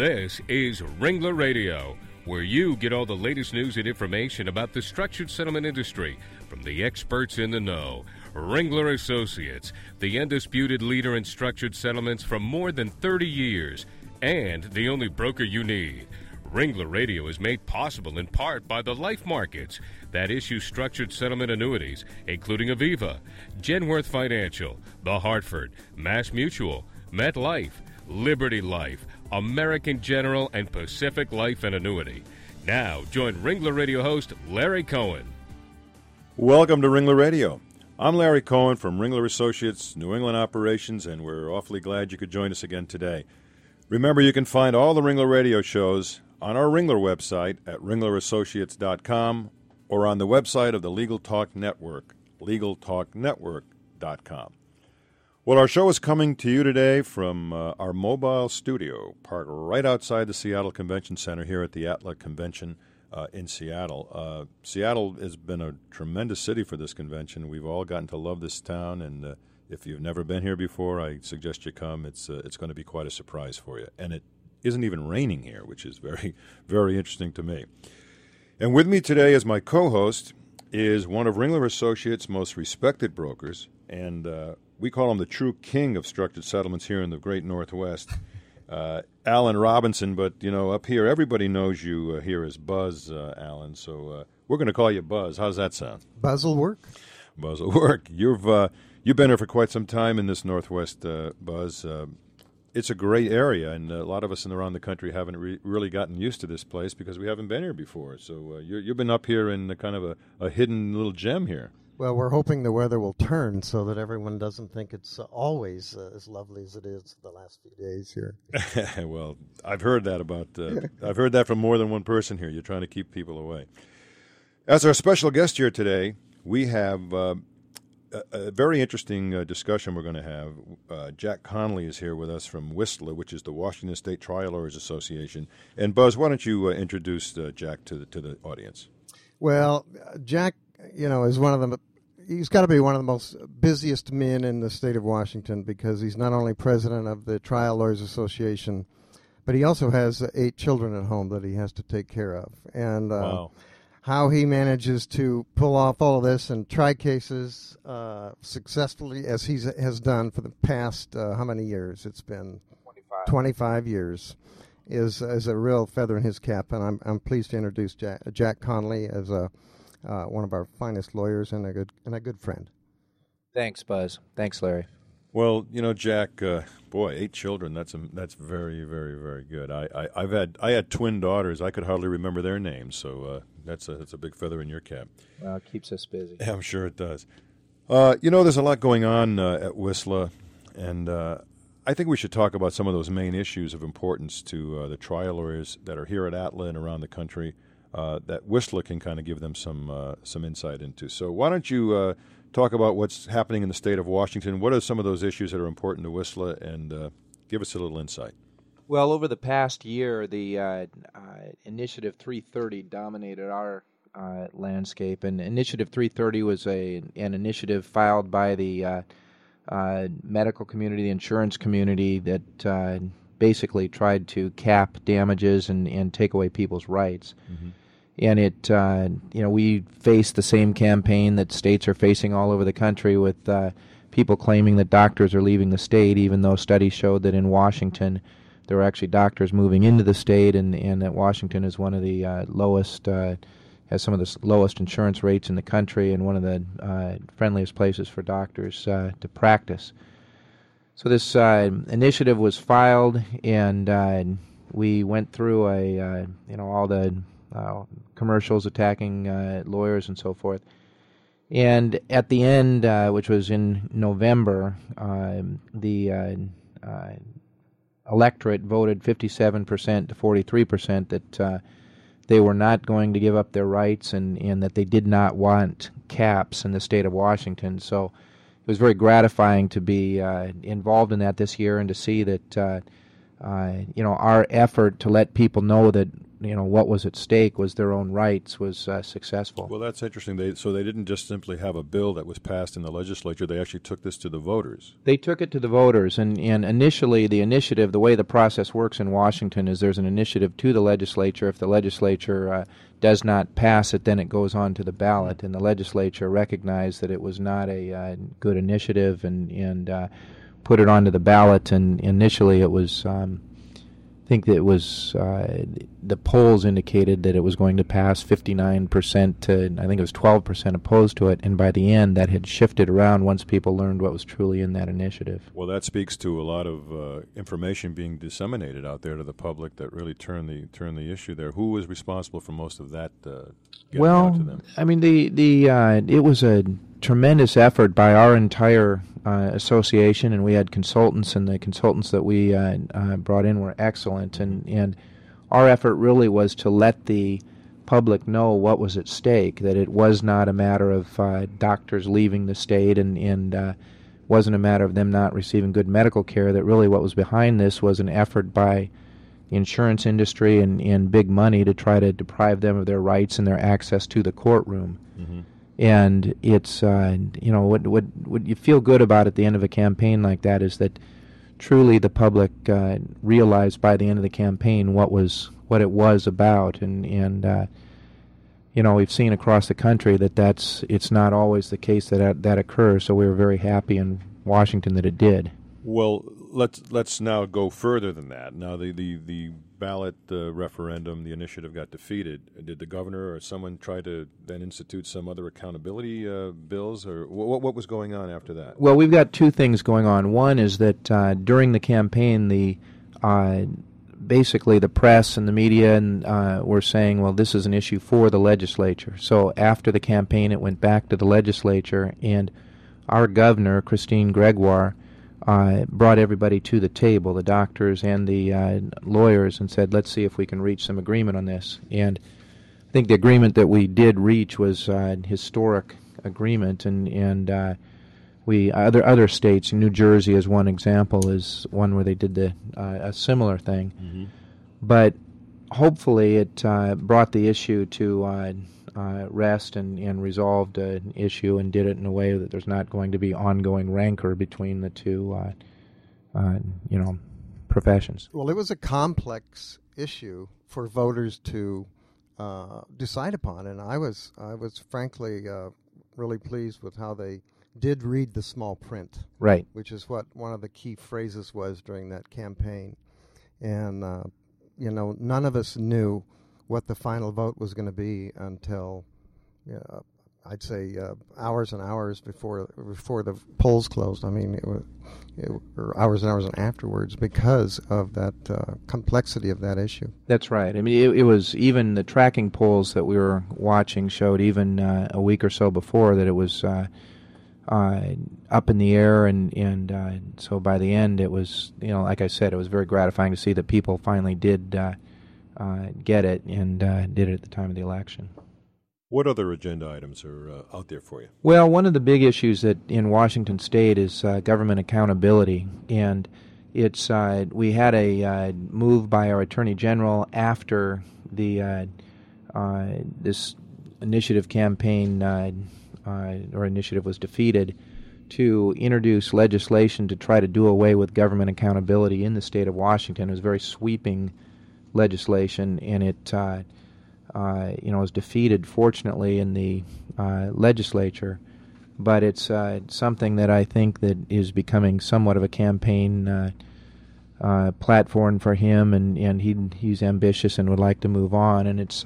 This is Ringler Radio, where you get all the latest news and information about the structured settlement industry from the experts in the know. Ringler Associates, the undisputed leader in structured settlements for more than 30 years, and the only broker you need. Ringler Radio is made possible in part by the life markets that issue structured settlement annuities, including Aviva, Genworth Financial, The Hartford, Mass Mutual, MetLife, Liberty Life, American General, and Pacific Life and Annuity. Now, join Ringler Radio host Larry Cohen. Welcome to Ringler Radio. I'm Larry Cohen from Ringler Associates, New England Operations, and we're awfully glad you could join us again today. Remember, you can find all the Ringler Radio shows on our Ringler website at ringlerassociates.com or on the website of the Legal Talk Network, legaltalknetwork.com. Well, our show is coming to you today from uh, our mobile studio, parked right outside the Seattle Convention Center here at the ATLA Convention uh, in Seattle. Uh, Seattle has been a tremendous city for this convention. We've all gotten to love this town, and uh, if you've never been here before, I suggest you come. It's uh, it's going to be quite a surprise for you, and it isn't even raining here, which is very very interesting to me. And with me today as my co-host is one of Ringler Associates' most respected brokers, and uh, we call him the true king of structured settlements here in the Great Northwest. Uh, Allen Robinson, but you know, up here, everybody knows you uh, here as Buzz, uh, Allen. So uh, we're going to call you Buzz. How does that sound? Buzz will work. Buzz will work. You've uh, you've been here for quite some time in this Northwest, uh, Buzz. it's a great area, and a lot of us in around the country haven't re- really gotten used to this place because we haven't been here before. So you have been up here in kind of a, a hidden little gem here. Well, we're hoping the weather will turn so that everyone doesn't think it's uh, always uh, as lovely as it is the last few days here. well, I've heard that about. Uh, I've heard that from more than one person here. You're trying to keep people away. As our special guest here today, we have uh, a, a, very interesting uh, discussion we're going to have. Uh, Jack Connelly is here with us from WSTLA, which is the Washington State Trial Lawyers Association. And Buzz, why don't you introduce Jack to the to the audience? Well, Jack you know, is one of the he's got to be one of the most busiest men in the state of Washington because he's not only president of the Trial Lawyers Association, but he also has eight children at home that he has to take care of. And uh, wow. how he manages to pull off all of this and try cases uh, successfully, as he has done for the past uh, how many years? It's been 25, 25 years. Is, is a real feather in his cap, and I'm I'm pleased to introduce Jack, Jack Connelly as a uh, one of our finest lawyers and a good and a good friend. Thanks, Buzz. Thanks, Larry. Well, you know, Jack, uh, boy, eight children. That's a, that's very, very, very good. I, I, have had I had twin daughters. I could hardly remember their names, so uh, that's a that's a big feather in your cap. Well, it keeps us busy. Yeah, I'm sure it does. Uh, you know, there's a lot going on uh, at WSTLA, and uh, I think we should talk about some of those main issues of importance to uh, the trial lawyers that are here at ATLA and around the country uh, that WSTLA can kind of give them some uh, some insight into. So why don't you uh, talk about what's happening in the state of Washington? What are some of those issues that are important to WSTLA, and uh, give us a little insight. Well, over the past year, the uh, uh, Initiative 330 dominated our landscape, and Initiative 330 was a an initiative filed by the medical community, the insurance community that basically tried to cap damages and, and take away people's rights. Mm-hmm and it uh, you know we face the same campaign that states are facing all over the country with uh, people claiming that doctors are leaving the state, even though studies showed that in Washington there were actually doctors moving into the state, and, and that Washington is one of the uh, lowest uh, has some of the lowest insurance rates in the country and one of the uh, friendliest places for doctors uh, to practice. So this initiative was filed, and we went through a you know all the uh, commercials attacking uh, lawyers and so forth. And at the end, uh, which was in November, um, the uh, uh, electorate voted 57% to 43% that uh, they were not going to give up their rights and, and that they did not want caps in the state of Washington. So it was very gratifying to be uh, involved in that this year and to see that. Uh, uh, you know, our effort to let people know that you know what was at stake was their own rights was uh, successful. Well, that's interesting. They, so they didn't just simply have a bill that was passed in the legislature. They actually took this to the voters. They took it to the voters, and, and initially the initiative, the way the process works in Washington is there's an initiative to the legislature. If the legislature uh, does not pass it, then it goes on to the ballot, and the legislature recognized that it was not a uh, good initiative and and uh, put it onto the ballot. And initially it was. Um, think that it was uh, the polls indicated that it was going to pass 59% to I think it was 12% opposed to it, and by the end that had shifted around once people learned what was truly in that initiative. Well, that speaks to a lot of uh, information being disseminated out there to the public that really turned the turned the issue there. Who was responsible for most of that? Uh, well, I mean the the uh, it was a tremendous effort by our entire uh, association, and we had consultants, and the consultants that we uh, uh, brought in were excellent. And, and our effort really was to let the public know what was at stake, that it was not a matter of uh, doctors leaving the state and, and uh, wasn't a matter of them not receiving good medical care, that really what was behind this was an effort by the insurance industry and, and big money to try to deprive them of their rights and their access to the courtroom. Mm-hmm and it's uh, you know what what what you feel good about at the end of a campaign like that is that truly the public uh, realized by the end of the campaign what was what it was about. And and uh, you know we've seen across the country that that's it's not always the case that that occurs. So we were very happy in Washington that it did. Well let's let's now go further than that now the the the ballot uh, referendum, the initiative got defeated. Did the governor or someone try to then institute some other accountability uh, bills, or what, what was going on after that? Well, we've got two things going on. One is that uh, during the campaign, the uh, basically the press and the media and, uh, were saying, well, this is an issue for the legislature. So after the campaign, it went back to the legislature, and our governor, Christine Gregoire, uh, brought everybody to the table, the doctors and the uh, lawyers, and said, let's see if we can reach some agreement on this. And I think the agreement that we did reach was uh, an historic agreement, and and uh, we other other states, New Jersey as one example, is one where they did the uh, a similar thing. Mm-hmm. But hopefully, it uh, brought the issue to uh, rest and, and resolved an issue and did it in a way that there's not going to be ongoing rancor between the two, uh, uh, you know, professions. Well, it was a complex issue for voters to uh, decide upon, and I was I was frankly uh, really pleased with how they did read the small print, right? Which is what one of the key phrases was during that campaign, and uh, you know, none of us knew what the final vote was going to be until uh, I'd say uh, hours and hours before before the polls closed. I mean, it was, it, or hours and hours and afterwards because of that uh, complexity of that issue. That's right. I mean, it, it, was even the tracking polls that we were watching showed even uh, a week or so before that it was. Uh, uh, up in the air, and and uh, so by the end, it was you know, like I said, it was very gratifying to see that people finally did uh, get it and uh, did it at the time of the election. What other agenda items are uh, out there for you? Well, one of the big issues that in Washington State is uh, government accountability, and it's uh, we had a uh, move by our Attorney General after the this initiative campaign or initiative was defeated to introduce legislation to try to do away with government accountability in the state of Washington. It was very sweeping legislation, and it uh, uh, you know was defeated, fortunately, in the uh, legislature. But it's uh, something that I think that is becoming somewhat of a campaign uh, platform for him, and, and he he's ambitious and would like to move on. And it's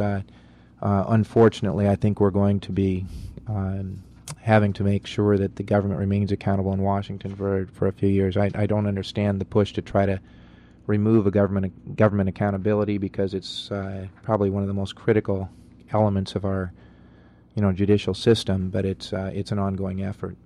unfortunately, I think we're going to be um, having to make sure that the government remains accountable in Washington for for a few years. I, I don't understand the push to try to remove a government government accountability because it's uh, probably one of the most critical elements of our you know judicial system, but it's uh, it's an ongoing effort.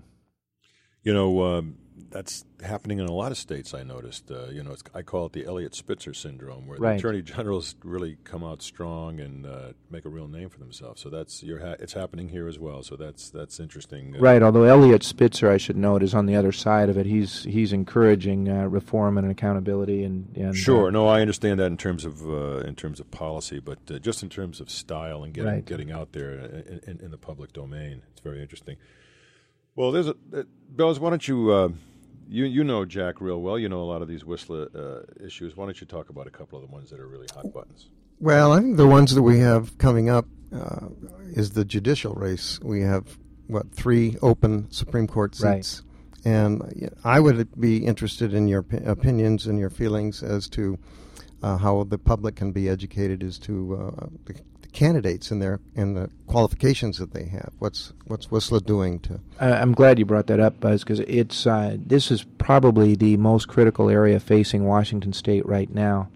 You know, uh, that's happening in a lot of states. I noticed. Uh, you know, I call it the Eliot Spitzer syndrome, where right. the attorney generals really come out strong and uh, make a real name for themselves. So that's ha- it's happening here as well. So that's that's interesting. Uh, right. Although Eliot Spitzer, I should note, is on the other side of it. He's he's encouraging uh, reform and accountability and, and sure. Uh, no, I understand that in terms of uh, in terms of policy, but just in terms of style and getting right. getting out there in, in, in, the public domain, it's very interesting. Well, there's a uh, Bells. Why don't you you you know Jack real well. You know a lot of these WSTLA uh, issues. Why don't you talk about a couple of the ones that are really hot buttons? Well, I think the ones that we have coming up uh, is the judicial race. We have what three open Supreme Court seats, right. and I would be interested in your opinions and your feelings as to uh, how the public can be educated as to uh, the candidates and their and the qualifications that they have. What's what's WSTLA doing to? I'm glad you brought that up, Buzz, because it's uh, this is probably the most critical area facing Washington State right now.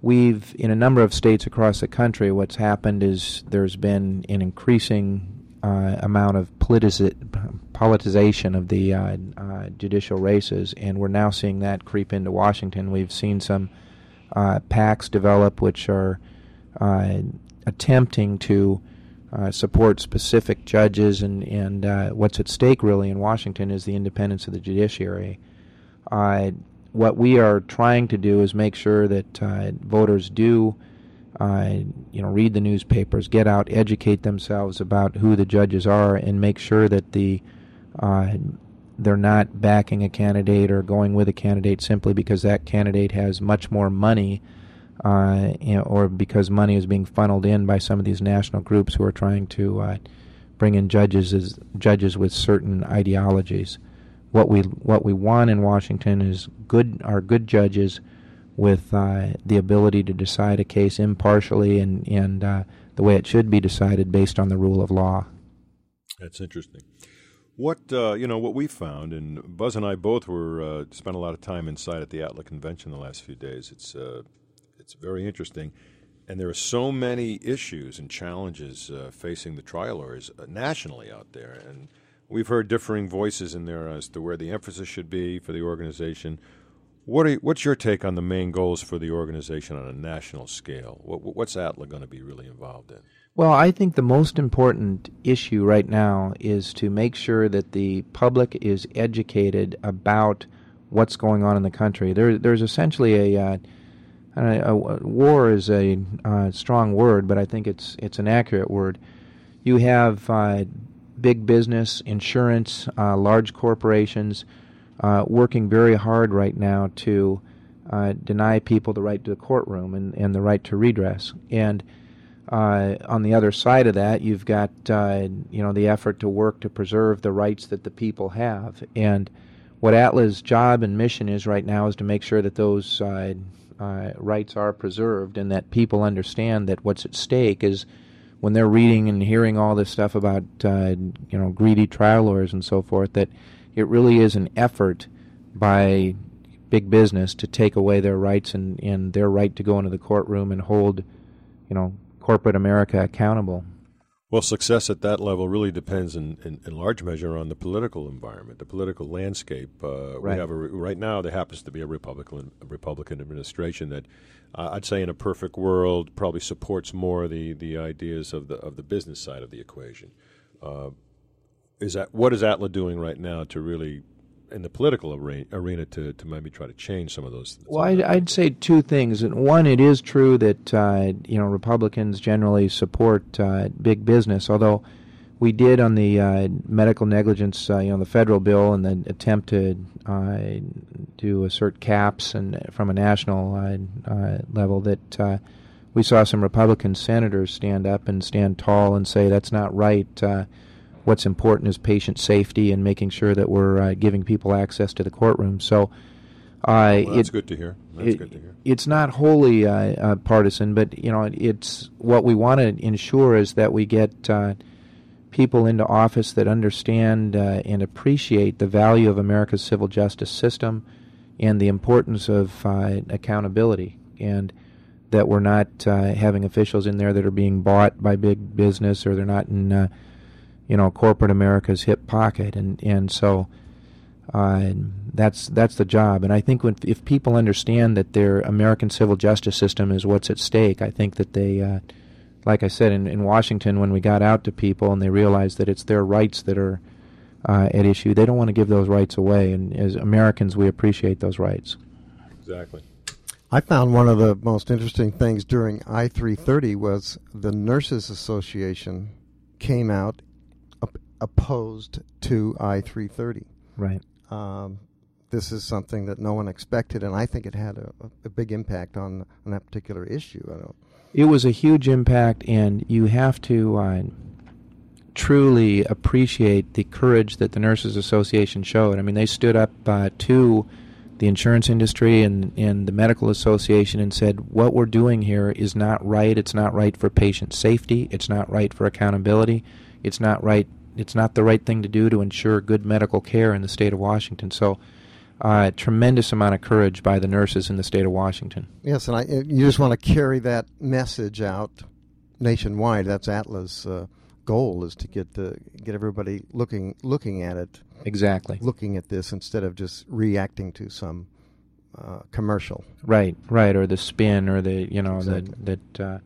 We've in a number of states across the country. What's happened is there's been an increasing uh, amount of politici- politicization of the uh, uh, judicial races, and we're now seeing that creep into Washington. We've seen some uh, PACs develop, which are uh, attempting to uh, support specific judges, and, and uh, what's at stake really in Washington is the independence of the judiciary. Uh, what we are trying to do is make sure that uh, voters do, uh, you know, read the newspapers, get out, educate themselves about who the judges are, and make sure that the uh, they're not backing a candidate or going with a candidate simply because that candidate has much more money uh, or because money is being funneled in by some of these national groups who are trying to uh, bring in judges as judges with certain ideologies. What we what we want in Washington is good are good judges with uh, the ability to decide a case impartially and and uh, the way it should be decided based on the rule of law. That's interesting. What uh, you know, what we found, and Buzz and I both were uh, spent a lot of time inside at the ATLA convention the last few days. It's uh, it's very interesting. And there are so many issues and challenges uh, facing the trial lawyers uh, nationally out there. And we've heard differing voices in there as to where the emphasis should be for the organization. What you, what's your take on the main goals for the organization on a national scale? What, what's ATLA going to be really involved in? Well, I think the most important issue right now is to make sure that the public is educated about what's going on in the country. There, there's essentially a uh, uh, war is a uh, strong word, but I think it's it's an accurate word. You have uh, big business, insurance, uh, large corporations uh, working very hard right now to uh, deny people the right to the courtroom and, and the right to redress. And on the other side of that, you've got you know the effort to work to preserve the rights that the people have. And what ATLA's job and mission is right now is to make sure that those uh, rights are preserved and that people understand that what's at stake is when they're reading and hearing all this stuff about uh, you know greedy trial lawyers and so forth that it really is an effort by big business to take away their rights and, and their right to go into the courtroom and hold you know corporate America accountable. Well, success at that level really depends in, in, in, large measure on the political environment, the political landscape. Uh, right. We have a, right now there happens to be a Republican a Republican administration that uh, I'd say in a perfect world probably supports more the, the ideas of the of the business side of the equation. Uh, is that what is ATLA doing right now to really in the political arena to, to maybe try to change some of those. Well, I'd, I'd, say two things. One, it is true that uh, you know Republicans generally support uh, big business, although we did on the uh, medical negligence, uh, you know, the federal bill and the attempt to uh, to assert caps and from a national uh, level that. we saw some Republican senators stand up and stand tall and say that's not right what's important is patient safety and making sure that we're uh, giving people access to the courtroom. So, uh, well, that's it, good to hear. That's it, good to hear. It's not wholly uh, uh partisan, but you know, it's what we want to ensure is that we get uh, people into office that understand uh, and appreciate the value of America's civil justice system and the importance of accountability and that we're not having officials in there that are being bought by big business or they're not in you know corporate America's hip pocket, and and so Uh, that's that's the job, and I think when, if people understand that their American civil justice system is what's at stake, I think that they, uh, like I said in, in Washington, when we got out to people and they realized that it's their rights that are uh, at issue, they don't want to give those rights away, and as Americans, we appreciate those rights. Exactly. I found one of the most interesting things during I 330 was the Nurses Association came out op- opposed to I 330. Right. Um, this is something that no one expected, and I think it had a, a big impact on, on that particular issue. I don't. It was a huge impact, and you have to uh, truly appreciate the courage that the Nurses Association showed. I mean, they stood up uh, to the insurance industry and, and the medical association and said, what we're doing here is not right. It's not right for patient safety. It's not right for accountability. It's not right. It's not the right thing to do to ensure good medical care in the state of Washington. So, uh, tremendous amount of courage by the nurses in the state of Washington. Yes, and I, you just want to carry that message out nationwide. That's ATLA's uh, goal is to get the get everybody looking looking at it Exactly. looking at this instead of just reacting to some uh, commercial. Right, right, or the spin, or the you know Exactly. that that. Uh,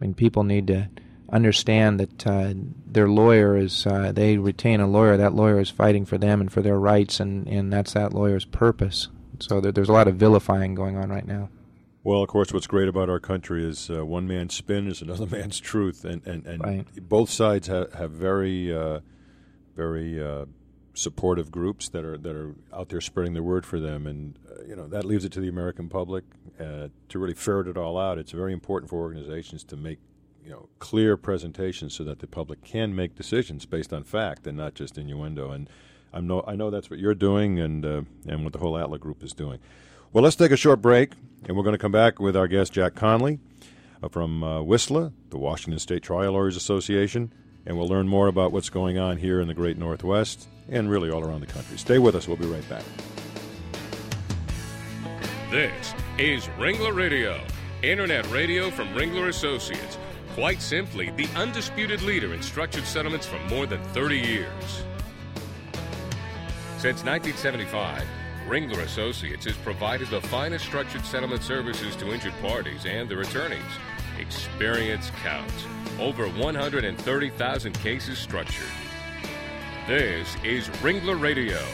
I mean, people need to understand that uh, their lawyer is. Uh, they retain a lawyer. That lawyer is fighting for them and for their rights, and and that's that lawyer's purpose. So there, there's a lot of vilifying going on right now. Well, of course, what's great about our country is uh, one man's spin is another man's truth, and and, and Right. both sides have have very uh, very uh, supportive groups that are that are out there spreading the word for them, and uh, you know that leaves it to the American public uh, to really ferret it all out. It's very important for organizations to make you know clear presentations so that the public can make decisions based on fact and not just innuendo. And I know I know that's what you're doing, and uh, and what the whole ATLA group is doing. Well, let's take a short break, and we're going to come back with our guest Jack Connelly uh, from uh, WSTLA, the Washington State Trial Lawyers Association, and we'll learn more about what's going on here in the Great Northwest and really all around the country. Stay with us. We'll be right back. This is Ringler Radio, internet radio from Ringler Associates. Quite simply, the undisputed leader in structured settlements for more than 30 years. Since 1975, Ringler Associates has provided the finest structured settlement services to injured parties and their attorneys. Experience counts. Over 130,000 cases structured. This is Ringler Radio,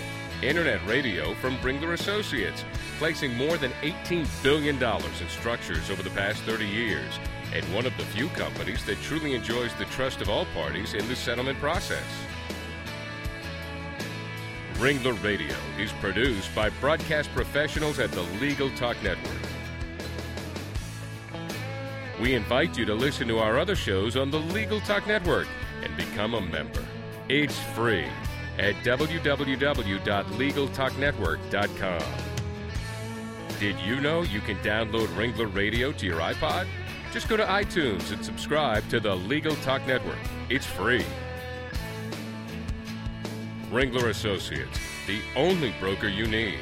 internet radio from Ringler Associates, placing more than $18 billion in structures over the past 30 years, and one of the few companies that truly enjoys the trust of all parties in the settlement process. Ringler Radio is produced by broadcast professionals at the Legal Talk Network. We invite you to listen to our other shows on the Legal Talk Network and become a member. It's free at www.legaltalknetwork.com. Did you know you can download Ringler Radio to your iPod? Just go to iTunes and subscribe to the Legal Talk Network. It's free. Ringler Associates, the only broker you need.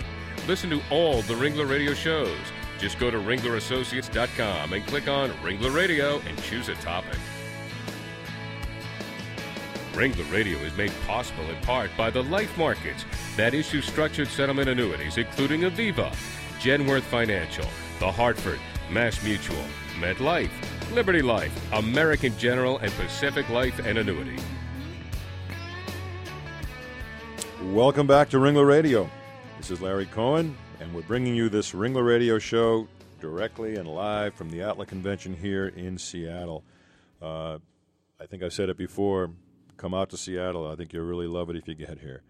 Listen to all the Ringler Radio shows. Just go to ringlerassociates.com and click on Ringler Radio and choose a topic. Ringler Radio is made possible in part by the life markets that issue structured settlement annuities, including Aviva, Genworth Financial, The Hartford, Mass Mutual, MetLife, Liberty Life, American General, and Pacific Life and Annuity. Welcome back to Ringler Radio. This is Larry Cohen, and we're bringing you this Ringler Radio show directly and live from the ATLA Convention here in Seattle. Uh, I think I've said it before. Come out to Seattle. I think you'll really love it if you get here.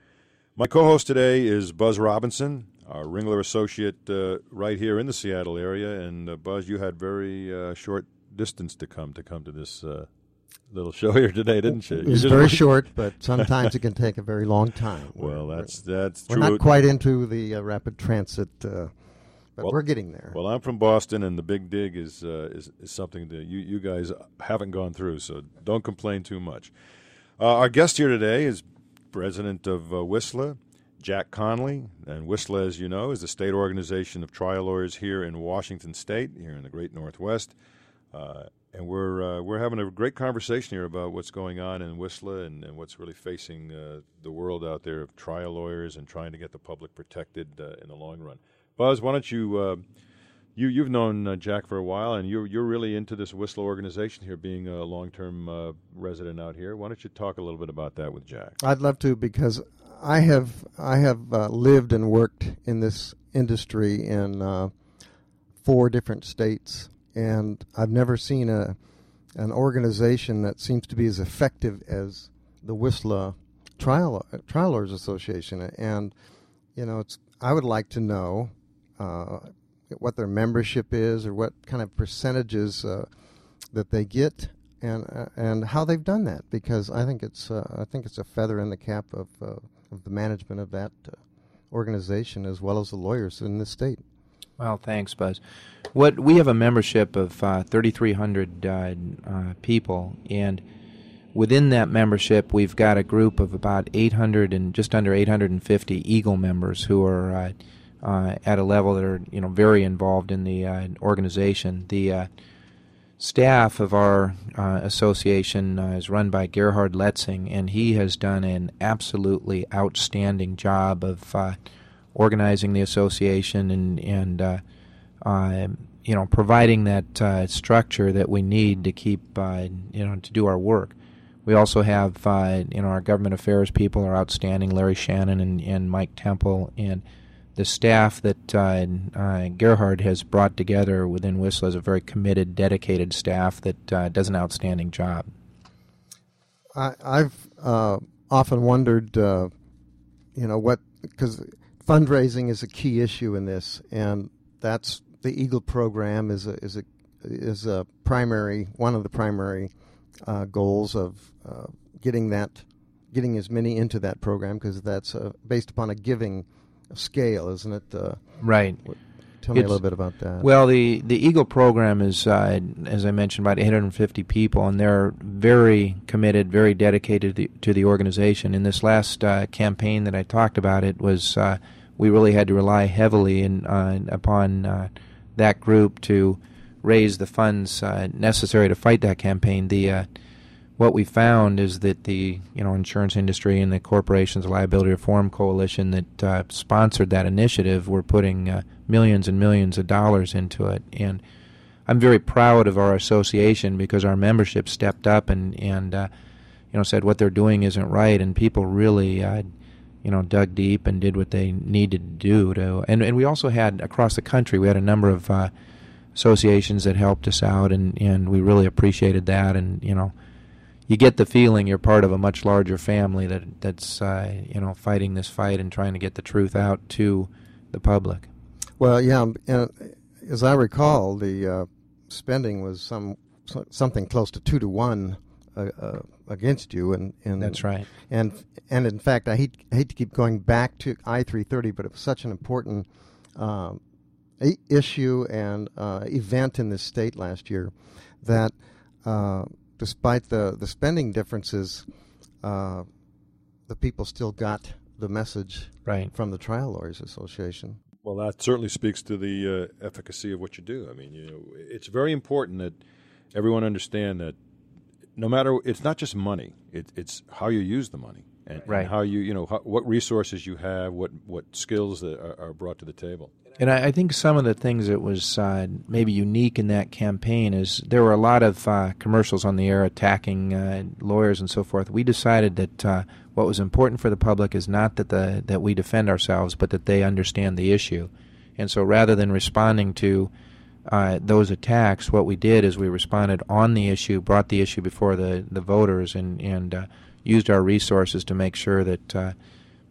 My co host today is Buzz Robinson, our Ringler associate uh, right here in the Seattle area. And uh, Buzz, you had very uh, short distance to come to come to this uh, little show here today, didn't you? It was very short, but sometimes it can take a very long time. Well, We're- that's that's we're true. not quite into the uh, rapid transit, uh, but Well- we're getting there. Well, I'm from Boston, and the Big Dig is uh, is, is something that you you guys haven't gone through, so don't complain too much. Uh, our guest here today is president of uh, WSTLA, Jack Connelly, and WSTLA, as you know, is the state organization of trial lawyers here in Washington State, here in the Great Northwest. Uh, and we're uh, we're having a great conversation here about what's going on in WSTLA and, and what's really facing uh, the world out there of trial lawyers and trying to get the public protected uh, in the long run. Buzz, why don't you uh, you you've known uh, Jack for a while and you're you're really into this WSTLA organization here, being a long term resident out here. Why don't you talk a little bit about that with Jack? I'd love to because I have I have lived and worked in this industry in four different states and I've never seen a an organization that seems to be as effective as the WSTLA Trial Trial Lawyers Association. And you know, it's I would like to know uh, what their membership is or what kind of percentages uh, that they get. And uh, and how they've done that because I think it's uh, I think it's a feather in the cap of uh, of the management of that uh, organization as well as the lawyers in the state. Well, thanks, Buzz. What we have a membership of uh, 3,300 uh, uh, people, and within that membership, we've got a group of about 800 and just under 850 Eagle members who are uh, uh, at a level that are you know very involved in the organization. The staff of our association is run by Gerhard Letzing, and he has done an absolutely outstanding job of organizing the association and and uh, uh, you know providing that uh, structure that we need to keep uh, you know to do our work. We also have uh, you know our government affairs people are outstanding, Larry Shannon and, and Mike Temple, and the staff that uh, Gerhard has brought together within WSTLA is a very committed, dedicated staff that does an outstanding job. I, have often wondered, you know, what because fundraising is a key issue in this, and that's the Eagle program is a is a is a primary one of the primary uh, goals of uh, getting that getting as many into that program because that's uh, based upon a giving scale, isn't it? Uh, right. Tell me it's, a little bit about that. Well, the, the Eagle program is, uh, as I mentioned, about 850 people, and they're very committed, very dedicated to the, to the organization. In this last uh, campaign that I talked about, it was uh, we really had to rely heavily in, uh, upon uh, that group to raise the funds uh, necessary to fight that campaign. The what we found is that the you know insurance industry and the corporations liability reform coalition that uh, sponsored that initiative were putting uh, millions and millions of dollars into it. And I'm very proud of our association because our membership stepped up and and uh, you know said what they're doing isn't right. And people really uh, you know dug deep and did what they needed to do to and and we also had across the country we had a number of uh, associations that helped us out and and we really appreciated that. And you know you get the feeling you're part of a much larger family that that's uh, you know fighting this fight and trying to get the truth out to the public. Well, yeah, and as I recall, the uh, spending was some something close to two to one uh, uh, against you, and, and that's right. And and in fact, I hate hate to keep going back to I three thirty, but it was such an important um, issue and uh, event in this state last year that uh, despite the, the spending differences, uh, the people still got the message right. from the Trial Lawyers Association. Well, that certainly speaks to the uh, efficacy of what you do. I mean, you know, it's very important that everyone understand that no matter it's not just money; it, it's how you use the money and, right. and how you you know how, what resources you have, what what skills that are, are brought to the table. And I, I, think some of the things that was uh, maybe unique in that campaign is there were a lot of uh, commercials on the air attacking uh, lawyers and so forth. We decided that uh, what was important for the public is not that the that we defend ourselves, but that they understand the issue. And so, rather than responding to uh, those attacks, what we did is we responded on the issue, brought the issue before the the voters, and and uh, used our resources to make sure that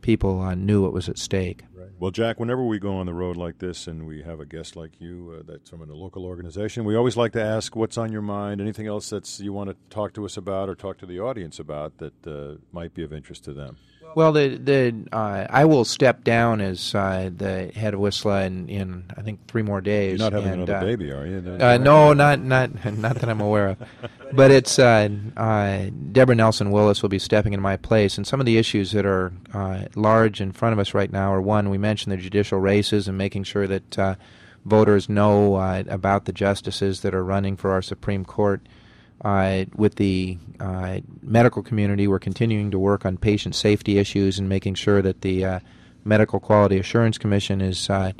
people knew what was at stake. Well, Jack, whenever we go on the road like this and we have a guest like you uh, that's from a local organization, we always like to ask what's on your mind, anything else that's you want to talk to us about or talk to the audience about that uh, might be of interest to them. Well, the the uh, I will step down as uh, the head of WSTLA in, in I think three more days. You're not having and, another uh, baby, are you? Uh, no, not not not that I'm aware of. But it's uh, uh, Deborah Nelson Willis will be stepping in my place, and some of the issues that are large in front of us right now are one we mentioned the judicial races and making sure that voters know uh, about the justices that are running for our Supreme Court. Uh, with the uh, medical community, we're continuing to work on patient safety issues and making sure that the uh, Medical Quality Assurance Commission is uh,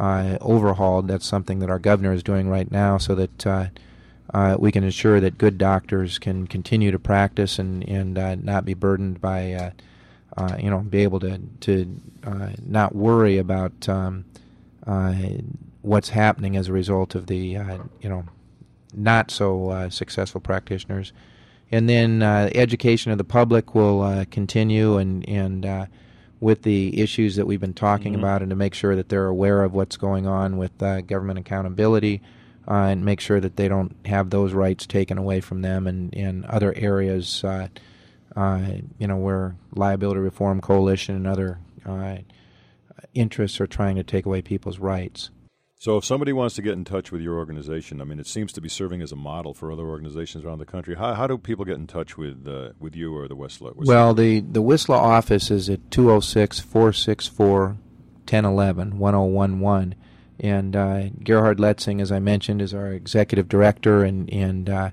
uh, overhauled. That's something that our governor is doing right now so that uh, we can ensure that good doctors can continue to practice and, and not be burdened by, you know, be able to, to not worry about um, what's happening as a result of the, you know, not so uh, successful practitioners. And then uh, education of the public will uh, continue, and and uh, with the issues that we've been talking mm-hmm. about, and to make sure that they're aware of what's going on with uh, government accountability, uh, and make sure that they don't have those rights taken away from them, and in other areas, you know, where liability reform coalition and other interests are trying to take away people's rights. So, if somebody wants to get in touch with your organization, I mean, it seems to be serving as a model for other organizations around the country. How, how do people get in touch with uh, with you or the WSTLA? Well, the, the WSTLA office is at 206 464 1011 1011. And uh, Gerhard Letzing, as I mentioned, is our executive director, and, and uh,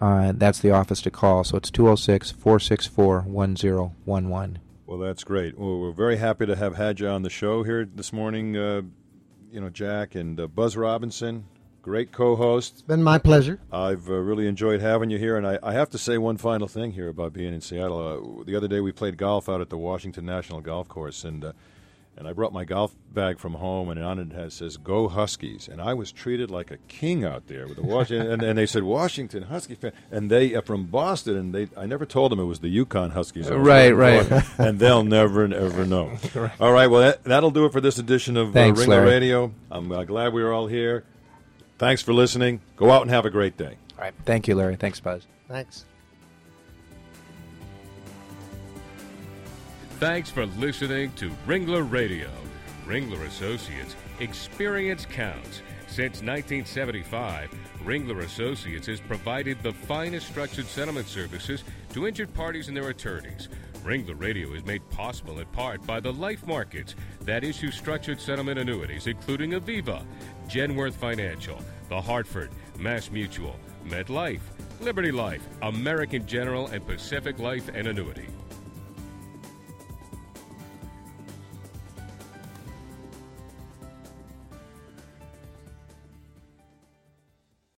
uh, that's the office to call. So it's 206 464 1011. Well, that's great. Well, we're very happy to have had you on the show here this morning, uh, you know, Jack and uh, Buzz Robinson. Great co-host. It's been my pleasure. I've uh, really enjoyed having you here, and I, I, have to say one final thing here about being in Seattle. Uh, the other day we played golf out at the Washington National Golf Course, and uh, and I brought my golf bag from home, and on it has, says "Go Huskies," and I was treated like a king out there with the Washington. and, and, they said Washington Husky fan, and they are from Boston, and they I never told them it was the UConn Huskies. Right, right. and they'll never ever know. right. All right, well that, will do it for this edition of uh, Thanks, uh, Ringler Radio. I'm uh, glad we were all here. Thanks for listening. Go out and have a great day. All right. Thank you, Larry. Thanks, Buzz. Thanks. Thanks for listening to Ringler Radio. Ringler Associates, experience counts. Since 1975, Ringler Associates has provided the finest structured settlement services to injured parties and their attorneys. Ringler Radio is made possible in part by the life markets that issue structured settlement annuities, including Aviva, Genworth Financial, The Hartford, Mass Mutual, MetLife, Liberty Life, American General, and Pacific Life and Annuity.